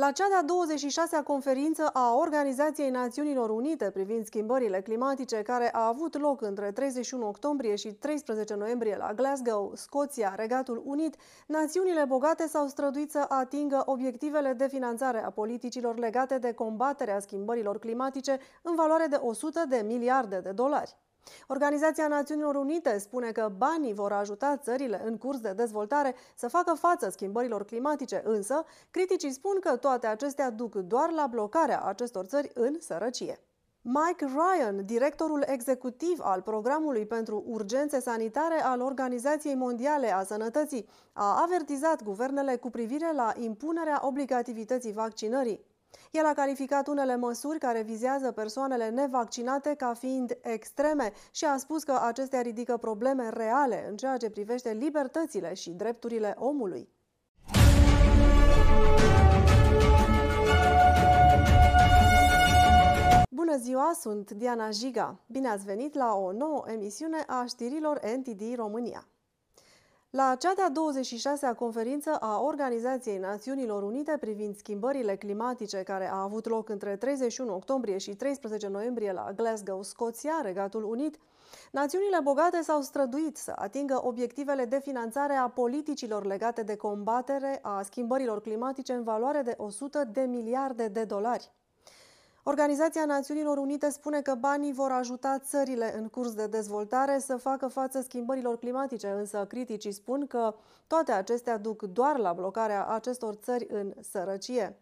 La cea de-a 26-a conferință a Organizației Națiunilor Unite privind schimbările climatice, care a avut loc între 31 octombrie și 13 noiembrie la Glasgow, Scoția, Regatul Unit, națiunile bogate s-au străduit să atingă obiectivele de finanțare a politicilor legate de combaterea schimbărilor climatice în valoare de 100 de miliarde de dolari. Organizația Națiunilor Unite spune că banii vor ajuta țările în curs de dezvoltare să facă față schimbărilor climatice, însă criticii spun că toate acestea duc doar la blocarea acestor țări în sărăcie. Mike Ryan, directorul executiv al programului pentru urgențe sanitare al Organizației Mondiale a Sănătății, a avertizat guvernele cu privire la impunerea obligativității vaccinării. El a calificat unele măsuri care vizează persoanele nevaccinate ca fiind extreme și a spus că acestea ridică probleme reale în ceea ce privește libertățile și drepturile omului. Bună ziua, sunt Diana Jiga. Bine ați venit la o nouă emisiune a știrilor NTD România. La cea de-a 26-a conferință a Organizației Națiunilor Unite privind schimbările climatice care a avut loc între 31 octombrie și 13 noiembrie la Glasgow, Scoția, Regatul Unit, națiunile bogate s-au străduit să atingă obiectivele de finanțare a politicilor legate de combatere a schimbărilor climatice în valoare de 100 de miliarde de dolari. Organizația Națiunilor Unite spune că banii vor ajuta țările în curs de dezvoltare să facă față schimbărilor climatice, însă criticii spun că toate acestea duc doar la blocarea acestor țări în sărăcie.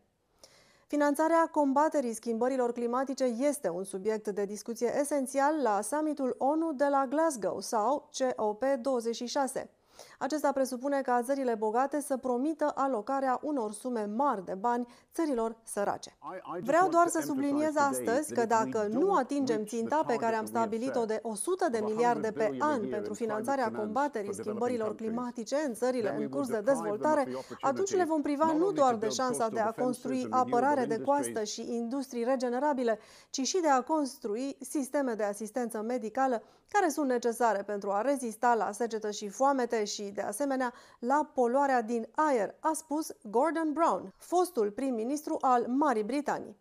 Finanțarea combaterii schimbărilor climatice este un subiect de discuție esențial la summitul ONU de la Glasgow sau COP26. Acesta presupune ca țările bogate să promită alocarea unor sume mari de bani țărilor sărace. Vreau doar să subliniez astăzi că dacă nu atingem ținta pe care am stabilit-o de 100 de miliarde pe an pentru finanțarea combaterii schimbărilor climatice în țările în curs de dezvoltare, atunci le vom priva nu doar de șansa de a construi apărare de coastă și industrii regenerabile, ci și de a construi sisteme de asistență medicală care sunt necesare pentru a rezista la secetă și foamete și, de asemenea, la poluarea din aer, a spus Gordon Brown, fostul prim-ministru al Marii Britanii.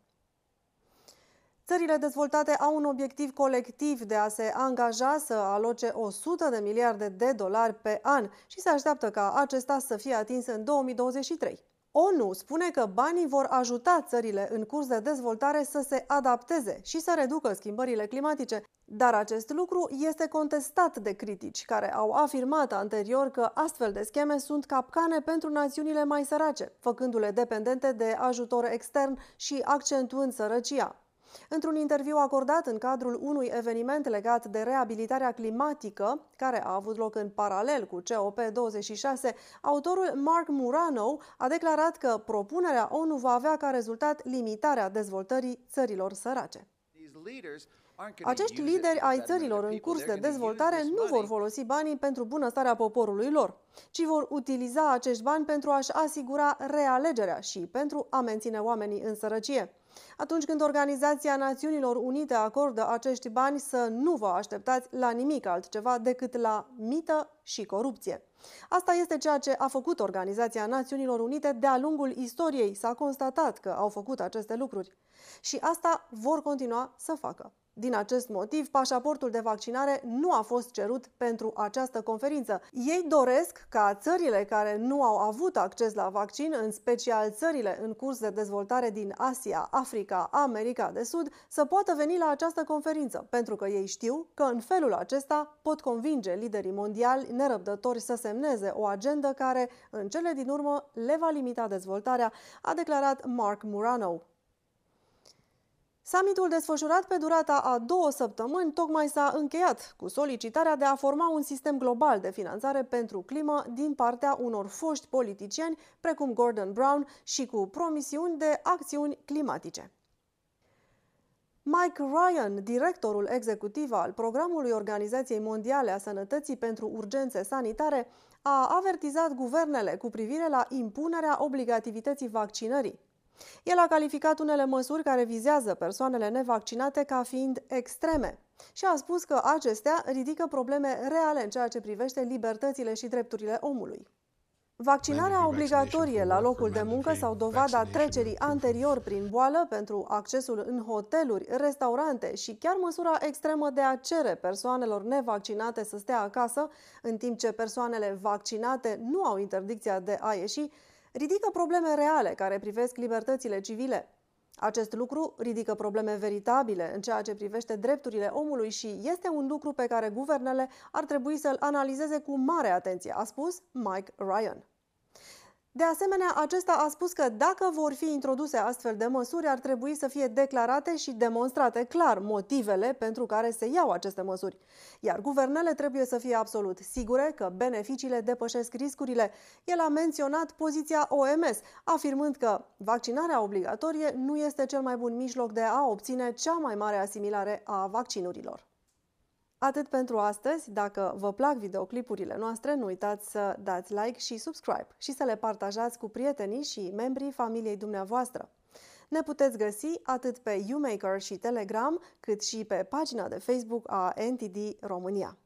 Țările dezvoltate au un obiectiv colectiv de a se angaja să aloce 100 de miliarde de dolari pe an și se așteaptă ca acesta să fie atins în 2023. ONU spune că banii vor ajuta țările în curs de dezvoltare să se adapteze și să reducă schimbările climatice, dar acest lucru este contestat de critici, care au afirmat anterior că astfel de scheme sunt capcane pentru națiunile mai sărace, făcându-le dependente de ajutor extern și accentuând sărăcia. Într-un interviu acordat în cadrul unui eveniment legat de reabilitarea climatică, care a avut loc în paralel cu COP26, autorul Mark Murano a declarat că propunerea ONU va avea ca rezultat limitarea dezvoltării țărilor sărace. Acești lideri ai țărilor în curs de dezvoltare nu vor folosi banii pentru bunăstarea poporului lor, ci vor utiliza acești bani pentru a-și asigura realegerea și pentru a menține oamenii în sărăcie. Atunci când Organizația Națiunilor Unite acordă acești bani, să nu vă așteptați la nimic altceva decât la mită și corupție. Asta este ceea ce a făcut Organizația Națiunilor Unite de-a lungul istoriei. S-a constatat că au făcut aceste lucruri. Și asta vor continua să facă. Din acest motiv, pașaportul de vaccinare nu a fost cerut pentru această conferință. Ei doresc ca țările care nu au avut acces la vaccin, în special țările în curs de dezvoltare din Asia, Africa, America de Sud, să poată veni la această conferință, pentru că ei știu că în felul acesta pot convinge liderii mondiali nerăbdători să semneze o agendă care, în cele din urmă, le va limita dezvoltarea, a declarat Mark Murano. Summitul desfășurat pe durata a două săptămâni tocmai s-a încheiat cu solicitarea de a forma un sistem global de finanțare pentru climă din partea unor foști politicieni precum Gordon Brown și cu promisiuni de acțiuni climatice. Mike Ryan, directorul executiv al programului Organizației Mondiale a Sănătății pentru Urgențe Sanitare, a avertizat guvernele cu privire la impunerea obligativității vaccinării. El a calificat unele măsuri care vizează persoanele nevaccinate ca fiind extreme și a spus că acestea ridică probleme reale în ceea ce privește libertățile și drepturile omului. Vaccinarea obligatorie la locul de muncă sau dovada trecerii anterior prin boală pentru accesul în hoteluri, restaurante și chiar măsura extremă de a cere persoanelor nevaccinate să stea acasă, în timp ce persoanele vaccinate nu au interdicția de a ieși, ridică probleme reale care privesc libertățile civile. Acest lucru ridică probleme veritabile în ceea ce privește drepturile omului și este un lucru pe care guvernele ar trebui să-l analizeze cu mare atenție, a spus Mike Ryan. De asemenea, acesta a spus că dacă vor fi introduse astfel de măsuri, ar trebui să fie declarate și demonstrate clar motivele pentru care se iau aceste măsuri. Iar guvernele trebuie să fie absolut sigure că beneficiile depășesc riscurile. El a menționat poziția OMS, afirmând că vaccinarea obligatorie nu este cel mai bun mijloc de a obține cea mai mare asimilare a vaccinurilor. Atât pentru astăzi. Dacă vă plac videoclipurile noastre, nu uitați să dați like și subscribe și să le partajați cu prietenii și membrii familiei dumneavoastră. Ne puteți găsi atât pe YouMaker și Telegram, cât și pe pagina de Facebook a NTD România.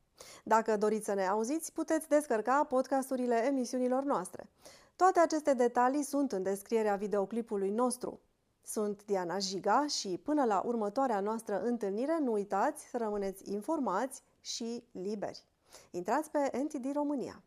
Dacă doriți să ne auziți, puteți descărca podcasturile emisiunilor noastre. Toate aceste detalii sunt în descrierea videoclipului nostru. Sunt Diana Jiga și până la următoarea noastră întâlnire, nu uitați să rămâneți informați și liberi. Intrați pe NTD România!